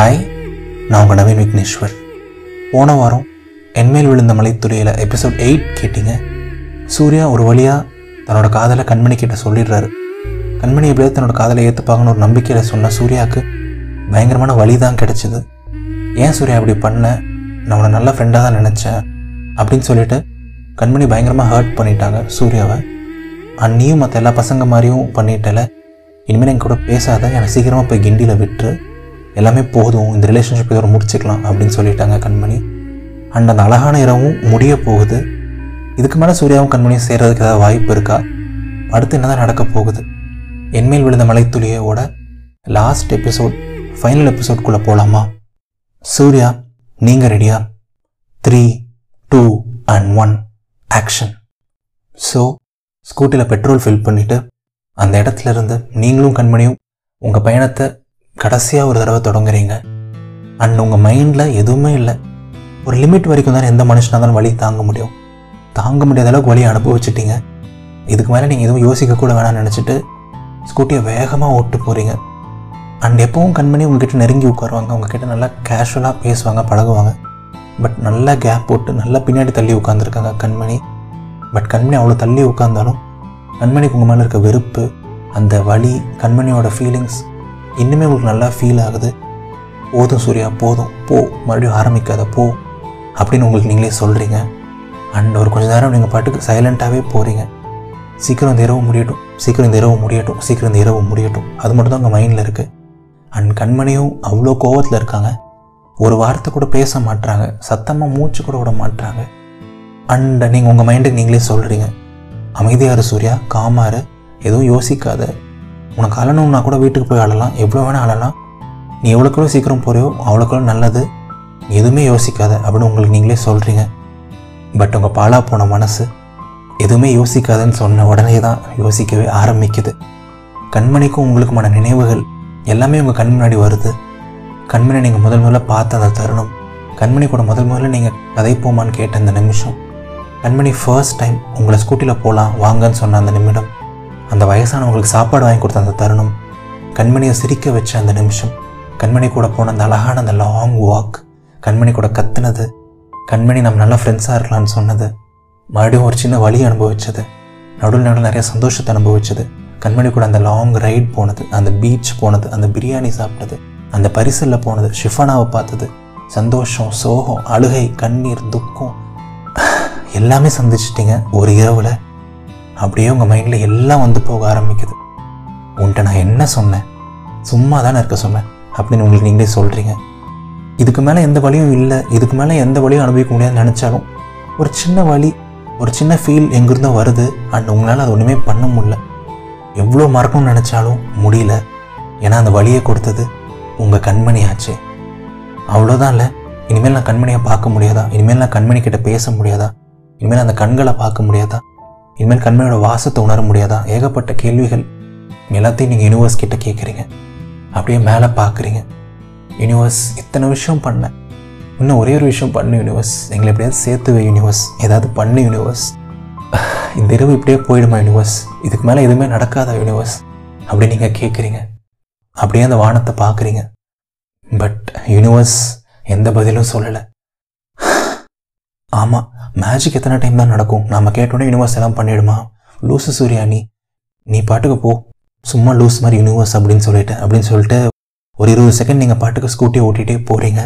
Hi நான் உங்கள் நவீன் விக்னேஸ்வர். போன வாரம் என்மேல் விழுந்த மலைத்துறையில் எபிசோட் எயிட் கேட்டிங்க. சூர்யா ஒரு வழியாக தன்னோட காதலை கண்மணி கிட்ட சொல்லிடுறாரு. கண்மணி எப்படியாவது தன்னோட காதலை ஏற்றுப்பாங்கன்னு ஒரு நம்பிக்கையில் சொன்ன சூர்யாவுக்கு பயங்கரமான வழி தான் கிடச்சிது. ஏன் சூர்யா அப்படி பண்ண? நான் உன்னை நல்ல ஃப்ரெண்டாக தான் நினச்சேன் அப்படின்னு சொல்லிட்டு கண்மணி பயங்கரமாக ஹர்ட் பண்ணிட்டாங்க சூர்யாவை. அண்ணியும் மற்ற எல்லா பசங்க மாதிரியும் பண்ணிட்டல. இனிமேல் என் கூட பேசாத எனக்கு சீக்கிரமாக போய் கிண்டியில் விட்டுரு. எல்லாமே போதும் இந்த ரிலேஷன்ஷிப் இதோட முடிச்சுக்கலாம் அப்படின்னு சொல்லிட்டாங்க கண்மணி. அண்ட் அந்த அழகான இரவும் முடிய போகுது. இதுக்கு மேலே சூர்யாவும் கண்மணியும் சேர்கிறதுக்கு ஏதாவது வாய்ப்பு இருக்கா? அடுத்து என்ன தான் நடக்க போகுது? என்மேல் விழுந்த மலைத்துளியோட லாஸ்ட் எபிசோட் ஃபைனல் எபிசோட்குள்ளே போகலாமா சூர்யா நீங்கள் ரெடியா three two and one action so ஸ்கூட்டியில் petrol fill பண்ணிவிட்டு அந்த இடத்துல இருந்து நீங்களும் கண்மணியும் உங்கள் பயணத்தை கடைசியாக ஒரு தடவை தொடங்குறீங்க. அண்ட் உங்கள் மைண்டில் எதுவுமே இல்லை. ஒரு லிமிட் வரைக்கும் தான் எந்த மனுஷனாக இருந்தாலும் வழி தாங்க முடியும். தாங்க முடியாத அளவுக்கு வழி அனுபவிச்சிட்டிங்க. இதுக்கு மேலே நீங்கள் எதுவும் யோசிக்க கூட வேணாம்னு நினச்சிட்டு ஸ்கூட்டியை வேகமாக ஓட்டு போகிறீங்க அண்ட் எப்பவும் கண்மணி உங்ககிட்ட நெருங்கி உட்காருவாங்க. உங்ககிட்ட நல்லா கேஷுவலாக பேசுவாங்க பழகுவாங்க. பட் நல்லா கேப் போட்டு நல்லா பின்னாடி தள்ளி உட்காந்துருக்காங்க கண்மணி பட் கண்மணி அவ்வளோ தள்ளி உட்காந்தாலும் கண்மணிக்கு உங்கள் மேலே இருக்க வெறுப்பு அந்த வலி கண்மணியோட ஃபீலிங்ஸ் இன்னுமே உங்களுக்கு நல்லா ஃபீல் ஆகுது. போதும் சூர்யா போதும். போ மறுபடியும் ஆரம்பிக்காத போ அப்படின்னு உங்களுக்கு நீங்களே சொல்கிறீங்க அண்ட் ஒரு கொஞ்ச நேரம் நீங்கள் பாட்டுக்கு சைலண்ட்டாகவே போகிறீங்க சீக்கிரம் இந்த இரவு முடியட்டும். சீக்கிரம் இந்த இரவு முடியட்டும். சீக்கிரம் இந்த இரவு முடியட்டும். அது மட்டும் தான் உங்கள் மைண்டில் இருக்குது அண்ட் கண்மணியும் அவ்வளோ கோவத்தில் இருக்காங்க. ஒரு வார்த்தை கூட பேச மாட்டுறாங்க சத்தமாக மூச்சு கூட விட மாட்டுறாங்க அண்ட் நீங்கள் உங்கள் மைண்டுக்கு நீங்களே சொல்கிறீங்க அமைதியாரு சூர்யா. காமாரு எதுவும் யோசிக்காத. உனக்கு அழணும்னா கூட வீட்டுக்கு போய் அழலாம். எவ்வளோ வேணால் அழலாம். நீ எவ்வளோக்குள்ள சீக்கிரம் போறியோ அவ்வளோக்குள்ள நல்லது. எதுவுமே யோசிக்காத அப்படின்னு உங்களுக்கு நீங்களே சொல்கிறீங்க பட் உங்கள் பாலாக போன மனசு எதுவுமே யோசிக்காதுன்னு சொன்ன உடனே தான் யோசிக்கவே ஆரம்பிக்குது. கண்மணிக்கும் உங்களுக்குமான நினைவுகள் எல்லாமே உங்கள் கண் முன்னாடி வருது. கண்மணி நீங்கள் முதல் முதல்ல பார்த்த அந்த தருணம். கண்மணி கூட முதல் முதல்ல நீங்கள் கதைப்போமான்னு கேட்ட அந்த நிமிஷம். கண்மணி ஃபர்ஸ்ட் டைம் உங்களை ஸ்கூட்டியில் போகலாம் வாங்கன்னு சொன்ன அந்த நிமிடம். அந்த வயசானவங்களுக்கு சாப்பாடு வாங்கி கொடுத்த அந்த தருணம் கண்மணியை சிரிக்க வச்ச அந்த நிமிஷம் கண்மணி கூட போன அந்த அழகான அந்த லாங் வாக் கண்மணி கூட கத்துனது கண்மணி நம்ம நல்லா ஃப்ரெண்ட்ஸாக இருக்கலாம்னு சொன்னது மறுபடியும் ஒரு சின்ன வழி அனுபவிச்சது நடுவில் நடுவில் நிறைய சந்தோஷத்தை அனுபவிச்சது கண்மணி கூட அந்த லாங் ரைட் போனது அந்த பீச் போனது அந்த பிரியாணி சாப்பிட்டது அந்த பரிசலில் போனது ஷிஃபனாவை பார்த்தது சந்தோஷம் சோகம் அழுகை கண்ணீர் துக்கம் எல்லாமே சந்திச்சிட்டிங்க ஒரு இரவில். அப்படியே உங்கள் மைண்டில் எல்லாம் வந்து போக ஆரம்பிக்குது. உன்கிட்ட நான் என்ன சொன்னேன்? சும்மா தானே இருக்க சொன்னேன்? அப்படின்னு உங்களுக்கு நீங்களே சொல்கிறீங்க இதுக்கு மேலே எந்த வழியும் இல்லை. இதுக்கு மேலே எந்த வழியும் அனுபவிக்க முடியாதுன்னு நினச்சாலும் ஒரு சின்ன வழி ஒரு சின்ன ஃபீல் எங்கிருந்தோ வருது. அண்ட் உங்களால் அது ஒன்றுமே பண்ண முடியல. எவ்வளோ மறக்கணும்னு நினச்சாலும் முடியல. ஏன்னா அந்த வழியை கொடுத்தது உங்கள் கண்மணியாச்சு. அவ்வளோதான் இல்லை. இனிமேல் நான் கண்மணியை பார்க்க முடியாதா? இனிமேல் நான் கண்மணி கிட்ட பேச முடியாதா? இனிமேல் அந்த கண்களை பார்க்க முடியாதா? இனிமேல் கண்மையோட வாசத்தை உணர முடியாதா? ஏகப்பட்ட கேள்விகள் எல்லாத்தையும் நீங்கள் யூனிவர்ஸ் கிட்ட கேட்குறீங்க அப்படியே மேலே பார்க்குறீங்க யூனிவர்ஸ் இத்தனை விஷயம் பண்ணேன் இன்னும் ஒரே ஒரு விஷயம் பண்ணு யூனிவர்ஸ் எங்களை எப்படியாவது சேர்த்துவே யூனிவர்ஸ் ஏதாவது பண்ணு யூனிவர்ஸ் இந்த இரவு இப்படியே போயிடுமா யூனிவர்ஸ் இதுக்கு மேலே எதுவுமே நடக்காதா யூனிவர்ஸ் அப்படி நீங்கள் கேட்குறீங்க அப்படியே அந்த வானத்தை பார்க்குறீங்க பட் யூனிவர்ஸ் எந்த பதிலும் சொல்லலை. ஆமாம் மேஜிக் எத்தனை டைம் தான் நடக்கும்? நாம் கேட்டோன்னே யூனிவர்ஸ் எல்லாம் பண்ணிவிடுமா லூசு சூர்யா நீ நீ பாட்டுக்கு போ. சும்மா லூஸ் மாதிரி யூனிவர்ஸ் அப்படின்னு சொல்லிட்டு அப்படின்னு சொல்லிட்டு ஒரு இருபது செகண்ட் நீங்கள் பாட்டுக்கு ஸ்கூட்டி ஓட்டிகிட்டே போகிறீங்க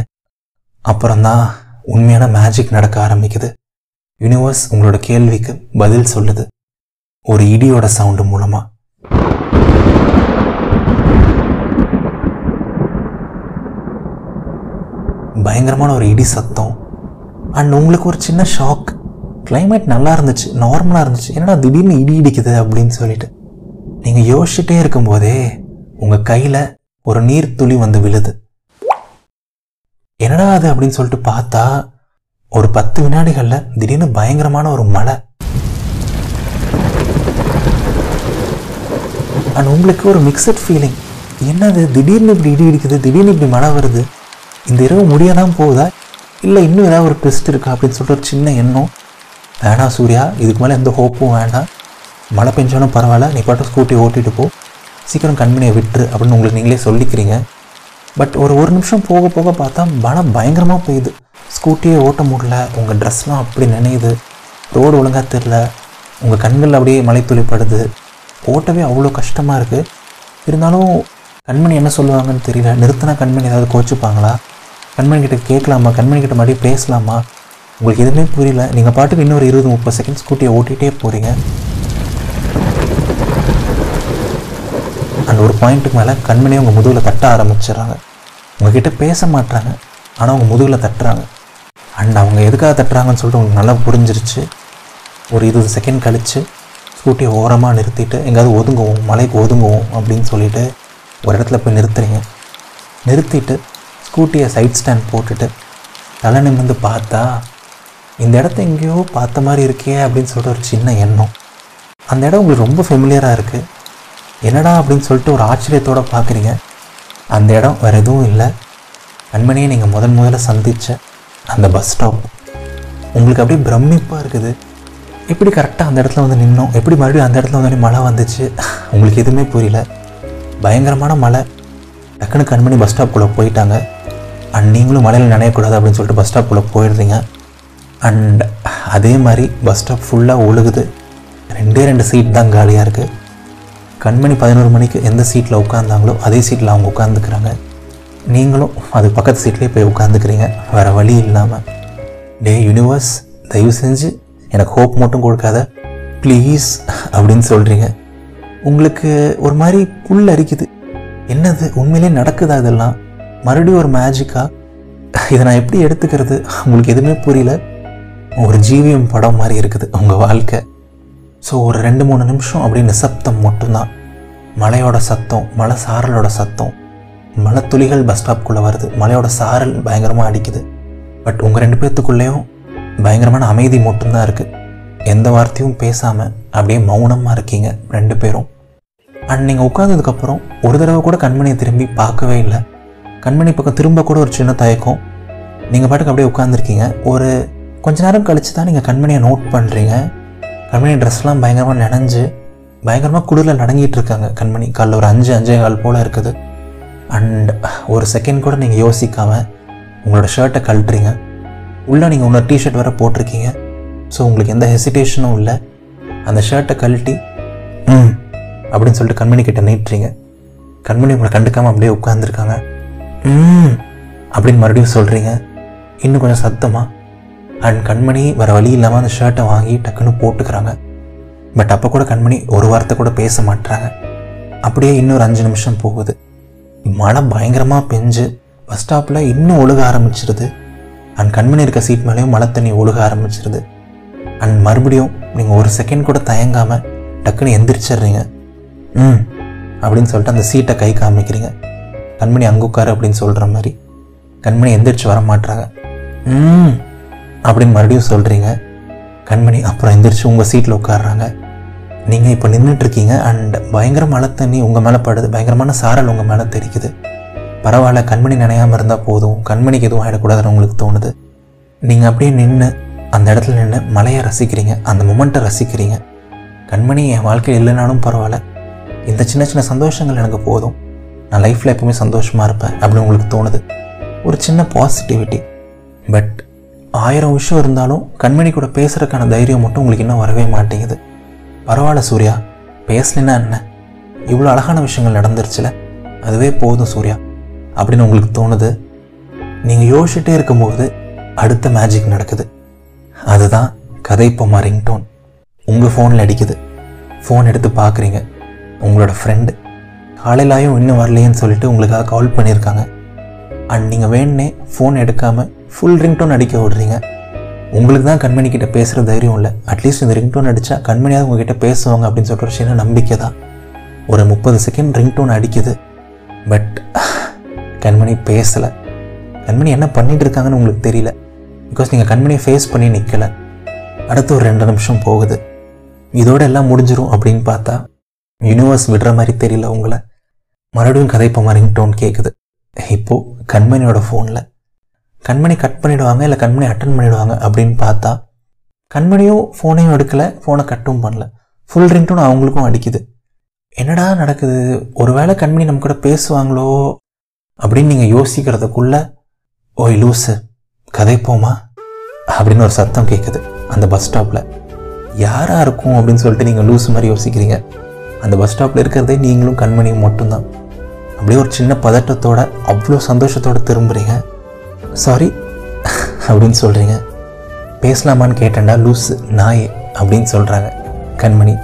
அப்புறம் தான் உண்மையான மேஜிக் நடக்க ஆரம்பிக்குது. யூனிவர்ஸ் உங்களோட கேள்விக்கு பதில் சொல்லுது. ஒரு இடியோட சவுண்டு மூலமாக பயங்கரமான ஒரு இடி சத்தம். அண்ட் உங்களுக்கு ஒரு சின்ன ஷாக் கிளைமேட் நல்லா இருந்துச்சு நார்மலாக இருந்துச்சு. என்னடா திடீர்னு இடி இடிக்குது அப்படின்னு சொல்லிட்டு. நீங்கள் யோசிச்சுட்டே இருக்கும்போதே உங்கள் கையில் ஒரு நீர் துளி வந்து விழுது. என்னடா அது அப்படின்னு சொல்லிட்டு பார்த்தா ஒரு பத்து வினாடிகளில் திடீர்னு பயங்கரமான ஒரு மழை. அண்ட் உங்களுக்கு ஒரு மிக்சட் ஃபீலிங் என்னது திடீர்னு இப்படி இடி இடிக்குது திடீர்னு இப்படி மழை வருது. இந்த இரவு முடியாதான் போகுதா? இல்லை இன்னும் ஏதாவது ஒரு ட்விஸ்ட் இருக்கா அப்படின்னு சொல்லிட்டு ஒரு சின்ன எண்ணம். வேணாம் சூர்யா இதுக்கு மேலே எந்த ஹோப்பும் வேண்டாம். மழை பெஞ்சாலும் பரவாயில்ல நீ பாட்டு ஸ்கூட்டி ஓட்டிட்டு போ. சீக்கிரம் கண்மணியை விட்டுரு அப்படின்னு உங்களுக்கு நீங்களே சொல்லிக்கிறீங்க. பட் ஒரு ஒரு நிமிஷம் போக போக பார்த்தா மழை பயங்கரமாக பெய்யுது. ஸ்கூட்டியே ஓட்ட முடியல உங்கள் ட்ரெஸ்லாம் அப்படி நினையுது. ரோடு ஒழுங்காக தெரில உங்கள் கண்கள் அப்படியே மழை துளிப்படுது ஓட்டவே அவ்வளோ கஷ்டமாக இருக்குது இருந்தாலும் கண்மணி என்ன சொல்லுவாங்கன்னு தெரியல. நிறுத்தினா கண்மணி ஏதாவது கோச்சுப்பாங்களா? கண்மணி கிட்ட கேட்கலாமா? கண்மணி கிட்ட மறுபடியும் பேசலாமா? உங்களுக்கு எதுவுமே புரியல. நீங்கள் பாட்டுக்கு இன்னொரு இருபது முப்பது செகண்ட் ஸ்கூட்டியை ஓட்டிகிட்டே போகிறீங்க அந்த ஒரு பாயிண்ட்டுக்கு மேலே கண்மணியை உங்கள் முதுகில் தட்ட ஆரம்பிச்சிடுறாங்க. உங்ககிட்ட பேச மாட்டாங்க ஆனால் அவங்க முதுகில் தட்டுறாங்க. அண்ட் அவங்க எதுக்காக தட்டுறாங்கன்னு சொல்லிட்டு உங்களுக்கு நல்லா புரிஞ்சிருச்சு. ஒரு இருபது செகண்ட் கழித்து ஸ்கூட்டியை ஓரமாக நிறுத்திட்டு எங்கேயாவது ஒதுங்குவோம் மலைக்கு ஒதுங்குவோம் அப்படின்னு சொல்லிட்டு ஒரு இடத்துல போய் நிறுத்துறீங்க. நிறுத்திட்டு ஸ்கூட்டியை சைட் ஸ்டாண்ட் போட்டுட்டு தலை நிமிர்ந்து பார்த்தா இந்த இடத்த எங்கேயோ பார்த்த மாதிரி இருக்கே அப்படின்னு சொல்லிட்டு ஒரு சின்ன எண்ணம். அந்த இடம் உங்களுக்கு ரொம்ப ஃபெமிலியராக இருக்குது என்னடா அப்படின்னு சொல்லிட்டு ஒரு ஆச்சரியத்தோடு பார்க்குறீங்க. அந்த இடம் வேறு எதுவும் இல்லை. கண்மணியை நீங்கள் முதன் முதல்ல சந்தித்த அந்த பஸ் ஸ்டாப் உங்களுக்கு அப்படியே பிரமிப்பாக இருக்குது. எப்படி கரெக்டாக அந்த இடத்துல வந்து நின்னோம்? எப்படி மறுபடியும் அந்த இடத்துல வந்து மழை வந்துச்சு? உங்களுக்கு எதுவுமே புரியல. பயங்கரமான மழை. டக்குன்னு கண்மணி பஸ் ஸ்டாப்புக்குள்ளே போயிட்டாங்க. அண்ட் நீங்களும் மழையில் நனையக்கூடாது அப்படின்னு சொல்லிட்டு பஸ் ஸ்டாப்புக்குள்ளே போயிடுறீங்க அண்ட் அதே மாதிரி பஸ் ஸ்டாப் ஃபுல்லாக ஒழுகுது. ரெண்டே ரெண்டு சீட் தான் காலியாக இருக்குது கண்மணி பதினோரு மணிக்கு எந்த சீட்டில் உட்காந்தாங்களோ அதே சீட்டில் அவங்க உட்காந்துக்கிறாங்க நீங்களும் அது பக்கத்து சீட்லேயே போய் உட்காந்துக்கிறீங்க வேறு வழி இல்லாமல் டே யூனிவர்ஸ் தயவு செஞ்சு எனக்கு ஹோப் மட்டும் கொடுக்காத. ப்ளீஸ் அப்படின்னு சொல்கிறீங்க உங்களுக்கு ஒரு மாதிரி புல் அரிக்குது. என்னது உண்மையிலே நடக்குதா இதெல்லாம்? மறுபடியும் ஒரு மேஜிக்காக இதை நான் எப்படி எடுத்துக்கிறது? உங்களுக்கு எதுவுமே புரியல. ஒரு ஜீவியம் படம் மாதிரி இருக்குது உங்கள் வாழ்க்கை. ஸோ ஒரு ரெண்டு மூணு நிமிஷம் அப்படியே நிசப்தம் மட்டும்தான். மலையோட சத்தம் மலை சாரலோட சத்தம். மலை துளிகள் பஸ் ஸ்டாப்குள்ளே வருது. மலையோட சாரல் பயங்கரமாக அடிக்குது. பட் உங்கள் ரெண்டு பேர்த்துக்குள்ளேயும் பயங்கரமான அமைதி மட்டும்தான் இருக்குது எந்த வார்த்தையும் பேசாமல் அப்படியே மௌனமாக இருக்கீங்க ரெண்டு பேரும். அண்ட் நீங்கள் உட்காந்ததுக்கப்புறம் ஒரு தடவை கூட கண்மணியை திரும்பி பார்க்கவே இல்லை. கண்மணி பக்கம் திரும்ப கூட ஒரு சின்ன தயக்கம். நீங்கள் பாட்டுக்கு அப்படியே உட்காந்துருக்கீங்க ஒரு கொஞ்ச நேரம் கழித்து தான் நீங்கள் கண்மணியை நோட் பண்ணுறீங்க கண்மணி ட்ரெஸ்லாம் பயங்கரமாக நனைஞ்சு பயங்கரமாக குளிரில் நடங்கிட்டு இருக்காங்க கண்மணி. காலைல ஒரு அஞ்சு அஞ்சே கால் போல் இருக்குது. அண்ட் ஒரு செகண்ட் கூட நீங்கள் யோசிக்காமல் உங்களோட ஷர்ட்டை கழட்டுறீங்க. உள்ளே நீங்கள் இன்னொரு டிஷர்ட் வேறு போட்டிருக்கீங்க. ஸோ உங்களுக்கு எந்த ஹெசிடேஷனும் இல்லை. அந்த ஷர்ட்டை கழட்டி ம் அப்படின்னு சொல்லிட்டு கண்மணி கிட்ட நீட்டுறீங்க. கண்மணி உங்களை கண்டுக்காமல் அப்படியே உட்காந்துருக்காங்க அப்படின்னு மறுபடியும் சொல்கிறீங்க இன்னும் கொஞ்சம் சத்தமாக அண்ட் கண்மணி வேறு வழி இல்லாமல் அந்த ஷர்ட்டை வாங்கி டக்குன்னு போட்டுக்கிறாங்க. பட் அப்போ கூட கண்மணி ஒரு வார்த்தை கூட பேச மாட்டாங்க அப்படியே இன்னொரு அஞ்சு நிமிஷம் போகுது. மழை பயங்கரமாக பெஞ்சு பஸ் ஸ்டாப்பில் இன்னும் ஒழுக ஆரம்பிச்சிருது. அண்ட் கண்மணி இருக்க சீட் மேலேயும் மழை தண்ணி ஒழுக ஆரம்பிச்சிருது. அண்ட் மறுபடியும் நீங்கள் ஒரு செகண்ட் கூட தயங்காமல் டக்குன்னு எந்திரிச்சிடுறீங்க. ம். அப்படின்னு சொல்லிட்டு அந்த சீட்டை கை காமிக்கிறீங்க. கண்மணி அங்கே உட்காரு அப்படின்னு சொல்கிற மாதிரி. கண்மணி எந்திரிச்சு வர மாட்டாங்க ம் அப்படின்னு மறுபடியும் சொல்கிறீங்க கண்மணி அப்புறம் எந்திரிச்சு உங்கள் சீட்டில் உட்காடுறாங்க நீங்கள் இப்போ நின்றுட்டுருக்கீங்க அண்ட் பயங்கர மழை தண்ணி உங்கள் மேலே படுது. பயங்கரமான சாரல் உங்கள் மேலே தெரிக்குது பரவாயில்ல கண்மணி நினையாமல் இருந்தால் போதும். கண்மணிக்கு எதுவும் ஆகிடக்கூடாதுன்னு உங்களுக்கு தோணுது. நீங்கள் அப்படியே நின்று அந்த இடத்துல நின்று மலையை ரசிக்கிறீங்க. அந்த மொமெண்ட்டை ரசிக்கிறீங்க. கண்மணி என் வாழ்க்கையில் இல்லைனாலும் பரவாயில்ல. இந்த சின்ன சின்ன சந்தோஷங்கள் எனக்கு போதும். நான் லைஃப்பில் எப்பவுமே சந்தோஷமாக இருப்பேன் அப்படின்னு உங்களுக்கு தோணுது. ஒரு சின்ன பாசிட்டிவிட்டி பட் ஆயிரம் விஷயம் இருந்தாலும் கண்மணி கூட பேசுகிறதுக்கான தைரியம் மட்டும் உங்களுக்கு இன்னும் வரவே மாட்டேங்குது. பரவாயில்ல சூர்யா பேசலைன்னா என்ன? இவ்வளோ அழகான விஷயங்கள் நடந்துருச்சுல? அதுவே போதும் சூர்யா அப்படின்னு உங்களுக்கு தோணுது. நீங்கள் யோசிச்சுட்டே இருக்கும்போது அடுத்த மேஜிக் நடக்குது. அதுதான் கதைப்போமா ரிங்டோன் உங்கள் ஃபோனில் அடிக்குது. ஃபோன் எடுத்து பார்க்குறீங்க உங்களோட ஃப்ரெண்டு காலையிலாயும் இன்னும் வரலையேன்னு சொல்லிட்டு உங்களுக்காக கால் பண்ணியிருக்காங்க. அண்ட் நீங்கள் வேணுனே ஃபோன் எடுக்காமல் ஃபுல் ரிங்டோன் அடிக்க விடுறீங்க. உங்களுக்கு தான் கண்மணி கிட்ட பேசுகிற தைரியம் இல்லை. அட்லீஸ்ட் இந்த ரிங்டோன் அடித்தா கண்மணியாக உங்ககிட்ட பேசுவாங்க அப்படின்னு சொல்கிற விஷயம் நம்பிக்கை தான். ஒரு முப்பது செகண்ட் ரிங்டோன் அடிக்குது. பட் கண்மணி பேசலை. கண்மணி என்ன பண்ணிட்டு இருக்காங்கன்னு உங்களுக்கு தெரியல. பிகாஸ் நீங்கள் கண்மணியை ஃபேஸ் பண்ணி நிற்கலை அடுத்து ஒரு ரெண்டு நிமிஷம் போகுது. இதோட எல்லாம் முடிஞ்சிடும் அப்படின்னு பார்த்தா யூனிவர்ஸ் விடுற மாதிரி தெரியல உங்களை. மறுபடியும் கதைப்ப ரிங்டோன் கேட்குது இப்போது கண்மணியோட ஃபோனில் கண்மணி கட் பண்ணிவிடுவாங்க இல்லை கண்மணி அட்டன் பண்ணிவிடுவாங்க அப்படின்னு பார்த்தா கண்மணியும் ஃபோனையும் எடுக்கலை ஃபோனை கட்டும் பண்ணல. ஃபுல் ரிங்டோன் அவங்களுக்கும் அடிக்குது. என்னடா நடக்குது? ஒருவேளை கண்மணி நம்ம கூட பேசுவாங்களோ? அப்படின்னு நீங்கள் யோசிக்கிறதுக்குள்ள ஓய் லூஸு கதைப்போமா? அப்படின்னு ஒரு சத்தம் கேட்குது அந்த பஸ் ஸ்டாப்பில் யாராக இருக்கும் அப்படின்னு சொல்லிட்டு நீங்கள் லூஸ் மாதிரி யோசிக்கிறீங்க. அந்த பஸ் ஸ்டாப்பில் இருக்கிறதே நீங்களும் கண்மணியும் மட்டும்தான். அப்படியே ஒரு சின்ன பதட்டத்தோட அவ்வளோ சந்தோஷத்தோடு திரும்புகிறீங்க சாரி அப்படின்னு சொல்கிறீங்க பேசலாமான்னு கேட்டேன்டா லூஸ் நாயே அப்படின்னு சொல்கிறாங்க கண்மணி.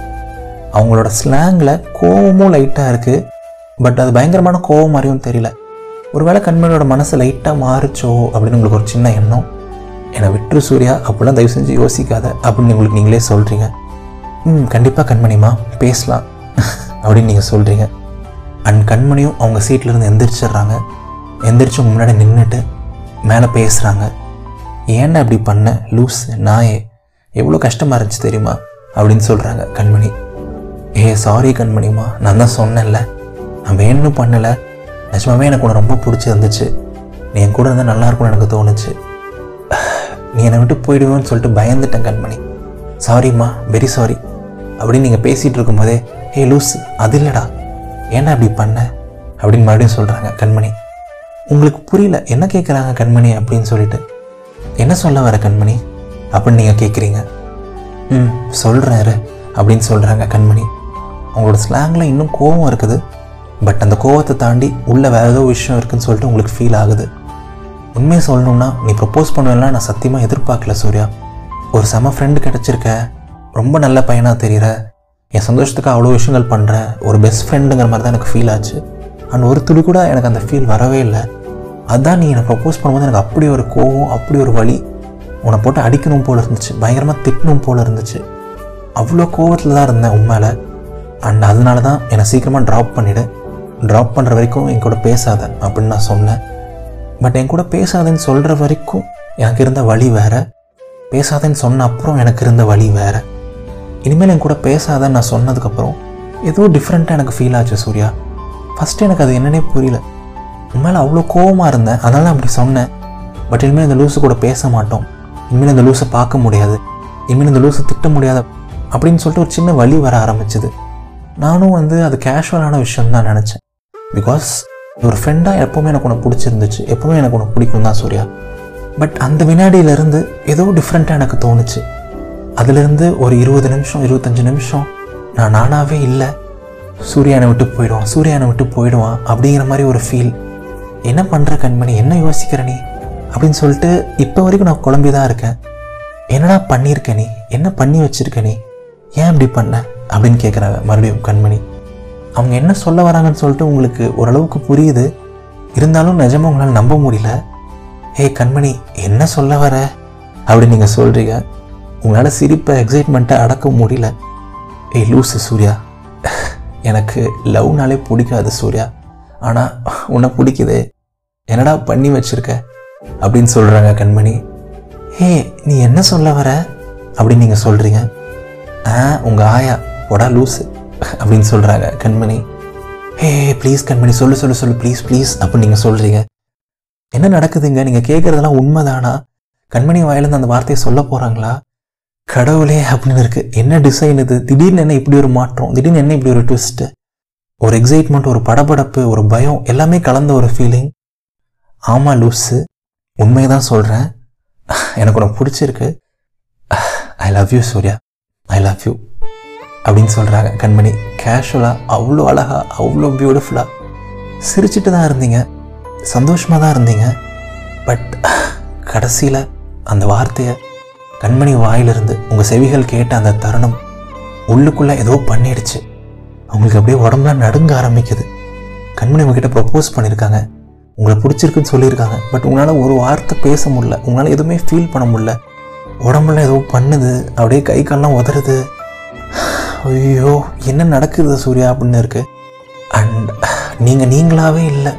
அவங்களோட ஸ்லாங்கில் கோவமும் லைட்டாக இருக்குது பட் அது பயங்கரமான கோவம் மாதிரியும் தெரியல. ஒருவேளை கண்மணியோட மனசு லைட்டாக மாறுச்சோ அப்படின்னு உங்களுக்கு ஒரு சின்ன எண்ணம். என்னை விட்டுரு சூர்யா அப்படிலாம் தயவு செஞ்சு யோசிக்காத அப்படின்னு உங்களுக்கு நீங்களே சொல்கிறீங்க ம் கண்டிப்பாக கண்மணிமா பேசலாம் அப்படின்னு நீங்கள் சொல்கிறீங்க அண்ட் கண்மணியும் அவங்க சீட்லேருந்து எந்திரிச்சிடுறாங்க. எந்திரிச்சு முன்னாடி நின்றுட்டு மேலே பேசுகிறாங்க ஏன்டா இப்படி பண்ண? லூஸ் நாயே. எவ்வளோ கஷ்டமாக இருந்துச்சு தெரியுமா? அப்படின்னு சொல்கிறாங்க கண்மணி. ஏ சாரி கண்மணிமா நான் தான் சொன்னேன்ல. நான் வேணும்னு பண்ணலை. நிஜமாவே எனக்கு உன்னை ரொம்ப பிடிச்சிருந்துச்சு. நீ என் கூட இருந்தால் நல்லாயிருக்கும்னு எனக்கு தோணுச்சு. நீ என்னை விட்டு போயிடுவேன்னு சொல்லிட்டு பயந்துட்டேன் கண்மணி. சாரிம்மா வெரி சாரி அப்படின்னு நீங்கள் பேசிகிட்டு இருக்கும்போதே ஏய் லூஸ் அது இல்லைடா. ஏன்டா அப்படி பண்ண? அப்படின்னு மறுபடியும் சொல்கிறாங்க கண்மணி. உங்களுக்கு புரியல என்ன கேட்குறாங்க கண்மணி அப்படின்னு சொல்லிட்டு. என்ன சொல்ல வர கண்மணி? அப்படின்னு நீங்கள் கேட்குறீங்க ம் சொல்கிறாரு அப்படின்னு சொல்கிறாங்க கண்மணி. அவங்களோட ஸ்லாங்கில் இன்னும் கோவம் இருக்குது. பட் அந்த கோவத்தை தாண்டி உள்ளே வேறு ஏதோ விஷயம் இருக்குன்னு சொல்லிட்டு உங்களுக்கு ஃபீல் ஆகுது. உண்மையை சொல்லணும்னா நீ ப்ரப்போஸ் பண்ணுவேன்லாம் நான் சத்தியமாக எதிர்பார்க்கல சூர்யா. ஒரு செம ஃப்ரெண்டு கிடச்சிருக்க. ரொம்ப நல்ல பையனாக தெரிகிற என் சந்தோஷத்துக்கு அவ்வளோ விஷயங்கள் பண்ணுறேன் ஒரு பெஸ்ட் ஃப்ரெண்டுங்கிற மாதிரி தான் எனக்கு ஃபீல் ஆச்சு. அண்ட் ஒரு துளி கூட எனக்கு அந்த ஃபீல் வரவே இல்லை. அதான் நீ எனக்கு ப்ரப்போஸ் பண்ணும்போது எனக்கு அப்படி ஒரு கோவம் அப்படி ஒரு வலி உன்னை போட்டு அடிக்கணும் போல் இருந்துச்சு. பயங்கரமாக திட்டணும் போல் இருந்துச்சு. அவ்வளோ கோவத்தில் தான் இருந்தேன் உண்மையில் அண்ட் அதனால தான் என்னை சீக்கிரமாக ட்ராப் பண்ணிவிடு ட்ராப் பண்ணுற வரைக்கும் என் கூட பேசாத அப்படின்னு நான் சொன்னேன். பட் என் கூட பேசாதேன்னு சொல்கிற வரைக்கும் எனக்கு இருந்த வழி வேறு. பேசாதேன்னு சொன்ன அப்புறம் எனக்கு இருந்த வழி வேறு. இனிமேல் என் கூட பேசாதன்னு நான் சொன்னதுக்கப்புறம் ஏதோ டிஃப்ரெண்ட்டாக எனக்கு ஃபீல் ஆச்சு சூர்யா. ஃபஸ்ட்டு எனக்கு அது என்னன்னே புரியல. உண்மையில அவ்வளோ கோவமாக இருந்தேன். அதனால் அப்படி சொன்னேன். பட் இனிமேல் இந்த லூஸு கூட பேச மாட்டோம். இனிமேல் இந்த லூஸை பார்க்க முடியாது. இனிமேல் இந்த லூஸை திட்ட முடியாது அப்படின்னு சொல்லிட்டு ஒரு சின்ன வழி வர ஆரம்பிச்சுது. நானும் வந்து அது கேஷுவலான விஷயம் தான் நினச்சேன். பிகாஸ் ஒரு ஃப்ரெண்டாக எப்போவுமே எனக்கு உனக்கு பிடிச்சிருந்துச்சு. எப்போவுமே எனக்கு உனக்கு பிடிக்கும் தான் சூர்யா. பட் அந்த வினாடியிலேருந்து ஏதோ டிஃப்ரெண்ட்டாக எனக்கு தோணுச்சு. அதுலேருந்து ஒரு இருபது நிமிஷம் இருபத்தஞ்சு நிமிஷம் நான் நானாகவே இல்லை. சூரியனை விட்டு போயிடுவான் சூரியனை விட்டு போயிடுவான் அப்படிங்கிற மாதிரி ஒரு ஃபீல் என்ன பண்ணுற கண்மணி? என்ன யோசிக்கிற நீ? அப்படின்னு சொல்லிட்டு இப்போ வரைக்கும் நான் குழம்பி தான் இருக்கேன். என்னடா பண்ணியிருக்க நீ? என்ன பண்ணி வச்சிருக்க நீ? ஏன் இப்படி பண்ண? அப்படின்னு கேட்குறாங்க மறுபடியும் கண்மணி. அவங்க என்ன சொல்ல வராங்கன்னு சொல்லிட்டு உங்களுக்கு ஓரளவுக்கு புரியுது. இருந்தாலும் நிஜமாக உங்களால் நம்ப முடியல. ஏய் கண்மணி என்ன சொல்ல வர? அப்படின்னு நீங்கள் சொல்கிறீங்க உங்களால் சிரிப்பை எக்ஸைட்மெண்ட்டை அடக்க முடியல. ஏய் லூசு சூர்யா. எனக்கு லவ்னாலே பிடிக்காது சூர்யா. ஆனால் உன்னை பிடிக்குது. என்னடா பண்ணி வச்சுருக்க? அப்படின்னு சொல்கிறாங்க கண்மணி. ஹே நீ என்ன சொல்ல வர? அப்படின்னு நீங்கள் சொல்கிறீங்க ஆ உங்கள் ஆயா. ஒடா லூஸு அப்படின்னு சொல்கிறாங்க கண்மணி. ஹே ப்ளீஸ் கண்மணி சொல்லு சொல்லு சொல்லு ப்ளீஸ் ப்ளீஸ் அப்படின்னு நீங்கள் சொல்கிறீங்க என்ன நடக்குதுங்க? நீங்கள் கேட்குறதெல்லாம் உண்மைதானா? கண்மணி வாயிலிருந்து அந்த வார்த்தையை சொல்ல போகிறாங்களா கடவுளே அப்படின்னு இருக்குது என்ன டிசைன் இது? திடீர்னு என்ன இப்படி ஒரு மாற்றம்? திடீர்னு என்ன இப்படி ஒரு ட்விஸ்ட்டு ஒரு எக்ஸைட்மெண்ட் ஒரு படபடப்பு ஒரு பயம் எல்லாமே கலந்த ஒரு ஃபீலிங் ஆமாம் லூஸு உண்மையை தான் சொல்கிறேன் எனக்கு உனக்கு பிடிச்சிருக்கு. I love you Surya. I love you அப்படின்னு சொல்கிறாங்க கண்மணி. கேஷுவலாக அவ்வளோ அழகாக அவ்வளோ பியூட்டிஃபுல்லாக சிரிச்சிட்டு தான் இருந்தீங்க. சந்தோஷமாக தான் இருந்தீங்க. பட் கடைசியில் அந்த வார்த்தையை கண்மணி வாயிலிருந்து உங்கள் செவிகள் கேட்ட அந்த தருணம் உள்ளுக்குள்ளே ஏதோ பண்ணிடுச்சு. அவங்களுக்கு அப்படியே உடம்புலாம் நடுங்க ஆரம்பிக்குது. கண்மணி உங்ககிட்ட ப்ரப்போஸ் பண்ணியிருக்காங்க உங்களை பிடிச்சிருக்குன்னு சொல்லியிருக்காங்க. பட் உங்களால் ஒரு வார்த்தை பேச முடில உங்களால் எதுவுமே ஃபீல் பண்ண முடியல. உடம்புலாம் ஏதோ பண்ணுது. அப்படியே கை கால்லாம் உதறுது. ஐயோ என்ன நடக்குது சூர்யா அப்படின்னு இருக்குது அண்ட் நீங்கள் நீங்களாகவே இல்லை.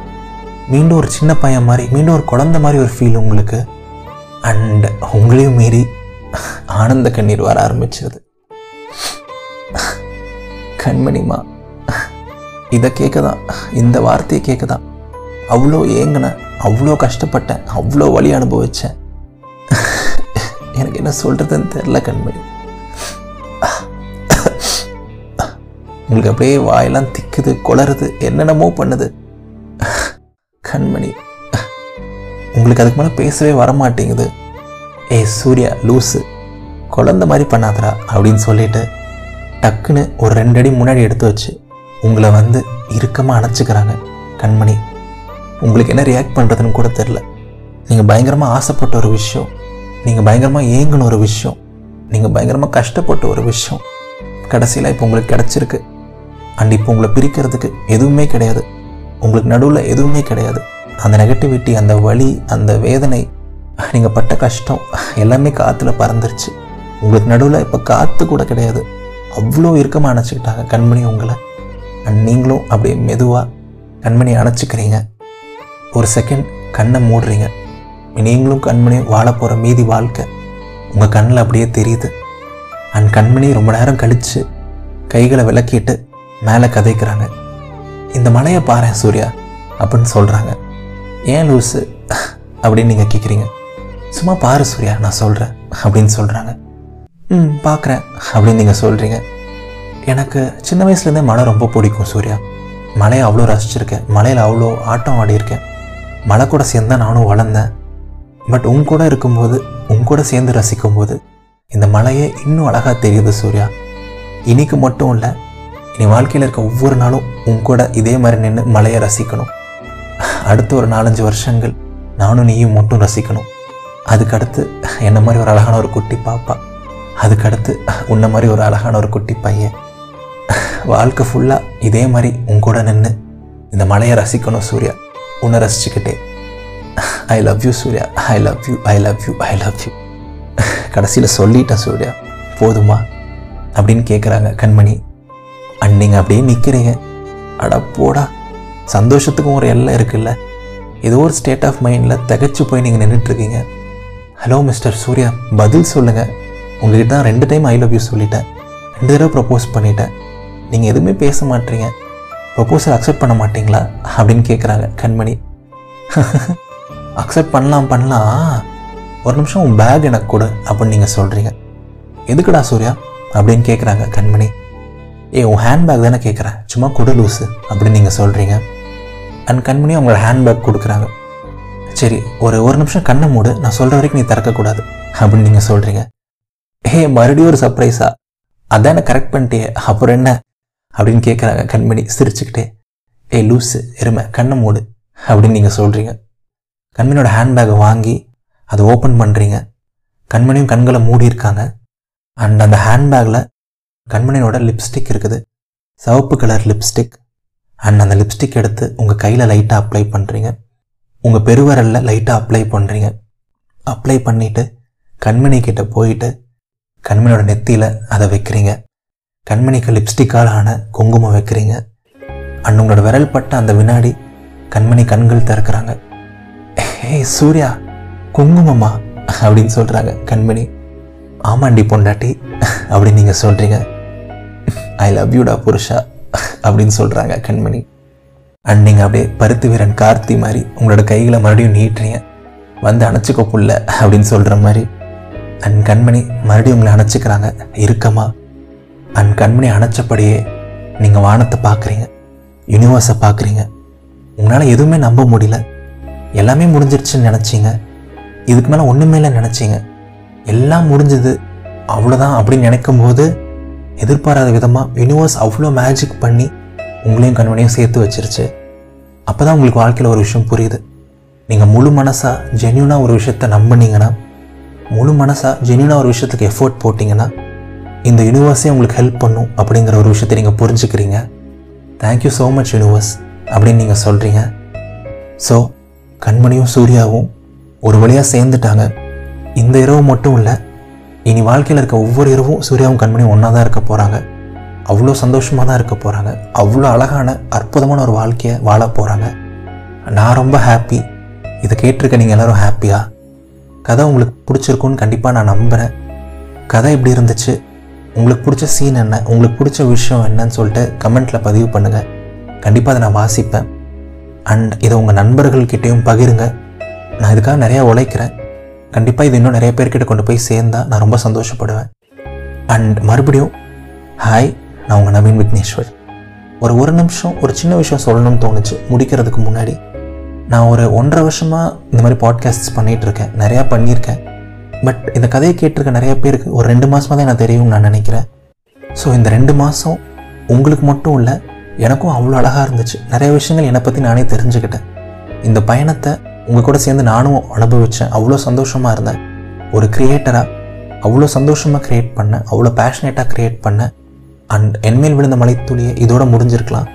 மீண்டும் ஒரு சின்ன பையன் மாதிரி மீண்டும் ஒரு குழந்த மாதிரி ஒரு ஃபீல் உங்களுக்கு. அண்ட் உங்களையும் மீறி ஆனந்த கண்ணீர் வர ஆரம்பிச்சது கண்மணிமா இதை கேட்க தான் இந்த வார்த்தையை கேட்க தான் அவ்வளோ ஏங்கினேன் அவ்வளோ கஷ்டப்பட்டேன் அவ்வளோ வழி அனுபவிச்சேன். எனக்கு என்ன சொல்கிறதுன்னு தெரில கண்மணி. உங்களுக்கு அப்படியே வாயெல்லாம் திக்குது குளறுது என்னென்னமோ பண்ணுது. கண்மணி உங்களுக்கு அதுக்கு மேலே பேசவே வர ஏ ஏய் சூர்யா லூஸு குழந்த மாதிரி பண்ணாதரா அப்படின்னு சொல்லிட்டு டக்குன்னு ஒரு ரெண்டு அடி முன்னாடி எடுத்து வச்சு உங்களை வந்து இறுக்கமாக அணைச்சிக்கிறாங்க கண்மணி. உங்களுக்கு என்ன ரியாக்ட் பண்ணுறதுன்னு கூட தெரில. நீங்கள் பயங்கரமாக ஆசைப்பட்ட ஒரு விஷயம். நீங்கள் பயங்கரமாக ஏங்கின ஒரு விஷயம். நீங்கள் பயங்கரமாக கஷ்டப்பட்ட ஒரு விஷயம். கடைசியில் இப்போ உங்களுக்கு கிடச்சிருக்கு. அண்ட் இப்போ உங்களை பிரிக்கிறதுக்கு எதுவுமே கிடையாது. உங்களுக்கு நடுவில் எதுவுமே கிடையாது. அந்த நெகட்டிவிட்டி அந்த வலி அந்த வேதனை நீங்கள் பட்ட கஷ்டம் எல்லாமே காற்றுல பறந்துருச்சு. உங்களுக்கு நடுவில் இப்போ காற்று கூட கிடையாது. அவ்வளோ இறுக்கமாக அணைச்சிக்கிட்டாங்க கண்மணி உங்களை. அண்ட் நீங்களும் அப்படியே மெதுவாக கண்மணி அணைச்சிக்கிறீங்க. ஒரு செகண்ட் கண்ணை மூடுறீங்க. நீங்களும் கண்மணியும் வாழ போகிற மீதி வாழ்க்கை உங்கள் கண்ணில் அப்படியே தெரியுது. அண்ட் கண்மணி ரொம்ப நேரம் கழித்து கைகளை விளக்கிட்டு மேலே கதைக்கிறாங்க. இந்த மலையை பாரேன் சூர்யா அப்படின்னு சொல்கிறாங்க ஏன் லூஸு அப்படின்னு நீங்கள் கேட்குறீங்க சும்மா பாரு சூர்யா நான் சொல்கிறேன் அப்படின்னு சொல்கிறாங்க ம் பார்க்குறேன் அப்படின்னு நீங்கள் சொல்கிறீங்க எனக்கு சின்ன வயசுலேருந்தே மழை ரொம்ப பிடிக்கும் சூர்யா. மலையை அவ்வளோ ரசிச்சிருக்கேன். மலையில் அவ்வளோ ஆட்டம் ஆடியிருக்கேன். மலை கூட சேர்ந்து தான் நானும் வளர்ந்தேன். பட் உன் கூட இருக்கும்போது உன் கூட சேர்ந்து ரசிக்கும்போது இந்த மலையே இன்னும் அழகாக தெரியுது சூர்யா. இன்னைக்கு மட்டும் இல்லை இனி வாழ்க்கையில் இருக்க ஒவ்வொரு நாளும் உன் கூட இதே மாதிரி நின்று மலையை ரசிக்கணும். அடுத்த ஒரு நாலஞ்சு வருஷங்கள் நானும் நீயும் மட்டும் ரசிக்கணும். அதுக்கடுத்து என்ன மாதிரி ஒரு அழகான ஒரு குட்டி பாப்பா. அதுக்கடுத்து உன்ன மாதிரி ஒரு அழகான ஒரு குட்டி பையன். வாழ்க்கை ஃபுல்லாக இதே மாதிரி உன் கூட நின்று இந்த மலையை ரசிக்கணும் சூர்யா. உன்னை ரசிச்சுக்கிட்டே. I love you Surya. I love you I love you I love you கடைசியில் சொல்லிட்டேன் சூர்யா. போதுமா? அப்படின்னு கேட்குறாங்க கண்மணி. அண்ட் நீங்கள் அப்படியே நிற்கிறீங்க அட போடா. சந்தோஷத்துக்கும் ஒரு எல்லை இருக்குல்ல. ஏதோ ஒரு ஸ்டேட் ஆஃப் மைண்டில் திகச்சு போய் நீங்கள் நின்றுட்டுருக்கீங்க ஹலோ மிஸ்டர் சூர்யா பதில் சொல்லுங்கள் உங்ககிட்ட தான் ரெண்டு டைம் ஐ லவ் யூ சொல்லிட்டேன். ரெண்டு தடவை ப்ரப்போஸ் பண்ணிட்டேன். நீங்கள் எதுவுமே பேச மாட்டீங்க. ப்ரப்போசல் அக்செப்ட் பண்ண மாட்டீங்களா? அப்படின்னு கேட்குறாங்க கண்மணி. அக்செப்ட் பண்ணலாம் பண்ணலாம். ஒரு நிமிஷம் உன் பேக் எனக்கு கொடு அப்படின்னு நீங்கள் சொல்கிறீங்க எதுக்குடா சூர்யா? அப்படின்னு கேட்குறாங்க கண்மணி. ஏ உன் ஹேண்ட்பேக் தானே கேட்குறேன் சும்மா கொடு லூஸு அப்படின்னு நீங்கள் சொல்கிறீங்க அண்ட் கண்மணி அவங்களோட ஹேண்ட்பேக் கொடுக்குறாங்க. சரி ஒரு ஒரு நிமிஷம் கண்ணை மூடு. நான் சொல்கிற வரைக்கும் நீ திறக்கக்கூடாது. அப்படின்னு நீங்கள் சொல்கிறீங்க ஏ மறுபடியும் ஒரு சர்ப்ரைஸா அதான் கரெக்ட் பண்ணிட்டே அப்புறம் என்ன? அப்படின்னு கேட்குறாங்க கண்மணி சிரிச்சுக்கிட்டே. ஏ லூஸு எருமை கண்ணை மூடு. அப்படின்னு நீங்கள் சொல்கிறீங்க கண்மணியோட ஹேண்ட்பேக்கை வாங்கி அதை ஓப்பன் பண்ணுறீங்க கண்மணியும் கண்களை மூடி இருக்காங்க. அண்ட் அந்த ஹேண்ட்பேக்கில் கண்மணியோட லிப்ஸ்டிக் இருக்குது. சிவப்பு கலர் லிப்ஸ்டிக் அண்ட் அந்த லிப்ஸ்டிக் எடுத்து உங்கள் கையில் லைட்டாக அப்ளை பண்ணுறீங்க உங்கள் பெருவரலில் லைட்டாக அப்ளை பண்ணுறீங்க அப்ளை பண்ணிவிட்டு கண்மணி கிட்ட போயிட்டு கண்மணியோட நெத்தியில் அதை வைக்கிறீங்க. கண்மணிக்கு லிப்ஸ்டிக்கால் ஆன குங்குமம் வைக்கிறீங்க. அண்ட் உங்களோட விரல் பட்ட அந்த வினாடி கண்மணி கண்கள் திறக்கிறாங்க. ஏய் சூர்யா குங்குமமா? அப்படின்னு சொல்கிறாங்க கண்மணி. ஆமாண்டி பொண்டாட்டி அப்படின்னு நீங்கள் சொல்கிறீங்க ஐ லவ் யூடா புருஷா அப்படின்னு சொல்கிறாங்க கண்மணி. அண்ட் நீங்கள் அப்படியே பருத்தி வீரன் கார்த்தி மாதிரி உங்களோட கைகளை மறுபடியும் நீட்டுறீங்க. வந்து அணைச்சிக்கோ புள்ள அப்படின்னு சொல்கிற மாதிரி. அண்ட் கண்மணி மறுபடியும் உங்களை அணைச்சிக்கிறாங்க. இறுக்கமா. அண்ட் கண்மணி அணைச்சபடியே நீங்கள் வானத்தை பார்க்குறீங்க. யூனிவர்ஸை பார்க்குறீங்க. உங்களால் எதுவுமே நம்ப முடியல. எல்லாமே முடிஞ்சிருச்சுன்னு நினச்சிங்க. இதுக்கு மேலே ஒன்றுமே இல்லை நினச்சிங்க. எல்லாம் முடிஞ்சது. அவ்வளோதான் அப்படின்னு நினைக்கும் போது எதிர்பாராத விதமாக யூனிவர்ஸ் அவ்வளோ மேஜிக் பண்ணி உங்களையும் கண்மணியும் சேர்த்து வச்சிருச்சு. அப்போ தான் உங்களுக்கு வாழ்க்கையில் ஒரு விஷயம் புரியுது. நீங்கள் முழு மனசாக ஜென்யூனாக ஒரு விஷயத்த நம்பினீங்கன்னா முழு மனசாக ஜென்யூனாக ஒரு விஷயத்துக்கு எஃபோர்ட் போட்டிங்கன்னா இந்த யூனிவர்ஸே உங்களுக்கு ஹெல்ப் பண்ணும் அப்படிங்கிற ஒரு விஷயத்தை நீங்கள் புரிஞ்சுக்கிறீங்க. Thank you so much universe அப்படின்னு நீங்கள் சொல்கிறீங்க ஸோ கண்மணியும் சூர்யாவும் ஒரு வழியாக சேர்ந்துட்டாங்க. இந்த இரவு மட்டும் இல்லை இனி வாழ்க்கையில் இருக்க ஒவ்வொரு இரவும் சூர்யாவும் கண்மணியும் ஒன்றா தான் இருக்க போகிறாங்க அவ்வளோ சந்தோஷமாக தான் இருக்க போகிறாங்க அவ்வளோ அழகான அற்புதமான ஒரு வாழ்க்கையை வாழ போகிறாங்க நான் ரொம்ப ஹாப்பி இதை கேட்டிருக்க நீங்கள் எல்லோரும் ஹாப்பியாக கதை உங்களுக்கு பிடிச்சிருக்குன்னு கண்டிப்பாக நான் நம்புகிறேன் கதை எப்படி இருந்துச்சு. உங்களுக்கு பிடிச்ச சீன் என்ன? உங்களுக்கு பிடிச்ச விஷயம் என்னன்னு சொல்லிட்டு கமெண்ட்டில் பதிவு பண்ணுங்கள் கண்டிப்பாக அதை நான் வாசிப்பேன். அண்ட் இதை உங்கள் நண்பர்கள்கிட்டையும் பகிருங்க. நான் இதுக்காக நிறையா உழைக்கிறேன். கண்டிப்பாக இது இன்னும் நிறைய பேர்கிட்ட கொண்டு போய் சேர்ந்தால் நான் ரொம்ப சந்தோஷப்படுவேன். அண்ட் மறுபடியும் ஹாய் நான் உங்கள் நவீன் விக்னேஸ்வர். ஒரு ஒரு நிமிஷம் ஒரு சின்ன விஷயம் சொல்லணும்னு தோணுச்சு. முடிக்கிறதுக்கு முன்னாடி நான் ஒரு ஒன்றரை வருஷமாக இந்த மாதிரி பாட்காஸ்ட்ஸ் பண்ணிகிட்டு இருக்கேன். நிறையா பண்ணியிருக்கேன். பட் இந்த கதையை கேட்டிருக்க நிறைய பேருக்கு ஒரு ரெண்டு மாதமாக தான் எனக்கு தெரியும்னு நான் நினைக்கிறேன். ஸோ இந்த ரெண்டு மாதம் உங்களுக்கு மட்டும் இல்லை எனக்கும் அவ்வளோ அழகாக இருந்துச்சு. நிறைய விஷயங்கள் என்னை பற்றி நானே தெரிஞ்சுக்கிட்டேன். இந்த பயணத்தை உங்கள் கூட சேர்ந்து நானும் அனுபவித்தேன் அவ்வளோ சந்தோஷமாக இருந்தேன். ஒரு க்ரியேட்டராக அவ்வளோ சந்தோஷமாக க்ரியேட் பண்ணேன். அவ்வளோ பேஷனேட்டாக க்ரியேட் பண்ணேன். அண்ட் என்மேல் விழுந்த மலைத்துளியை இதோட முடிஞ்சிருக்கலாம்.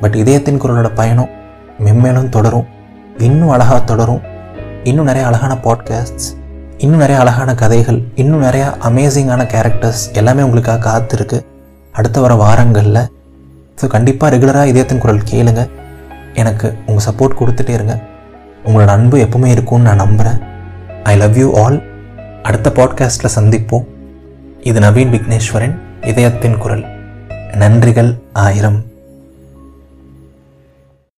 பட் இதயத்தின் குரலோட பயணம் மென்மேலும் தொடரும். இன்னும் அழகாக தொடரும். இன்னும் நிறைய அழகான பாட்காஸ்ட்ஸ் இன்னும் நிறைய அழகான கதைகள். இன்னும் நிறையா அமேசிங்கான கேரக்டர்ஸ் எல்லாமே உங்களுக்காக காத்திருக்கு. அடுத்த வர வாரங்களில். ஸோ கண்டிப்பாக ரெகுலராக இதயத்தின் குரல் கேளுங்க. எனக்கு உங்கள் சப்போர்ட் கொடுத்துட்டே இருங்க. உங்களோட அன்பு எப்பவுமே இருக்கும்னு நான் நம்புகிறேன் ஐ லவ் யூ ஆல் அடுத்த பாட்காஸ்ட்டில் சந்திப்போம். இது நவீன் விக்னேஸ்வரன் இதயத்தின் குரல். நன்றிகள் ஆயிரம்.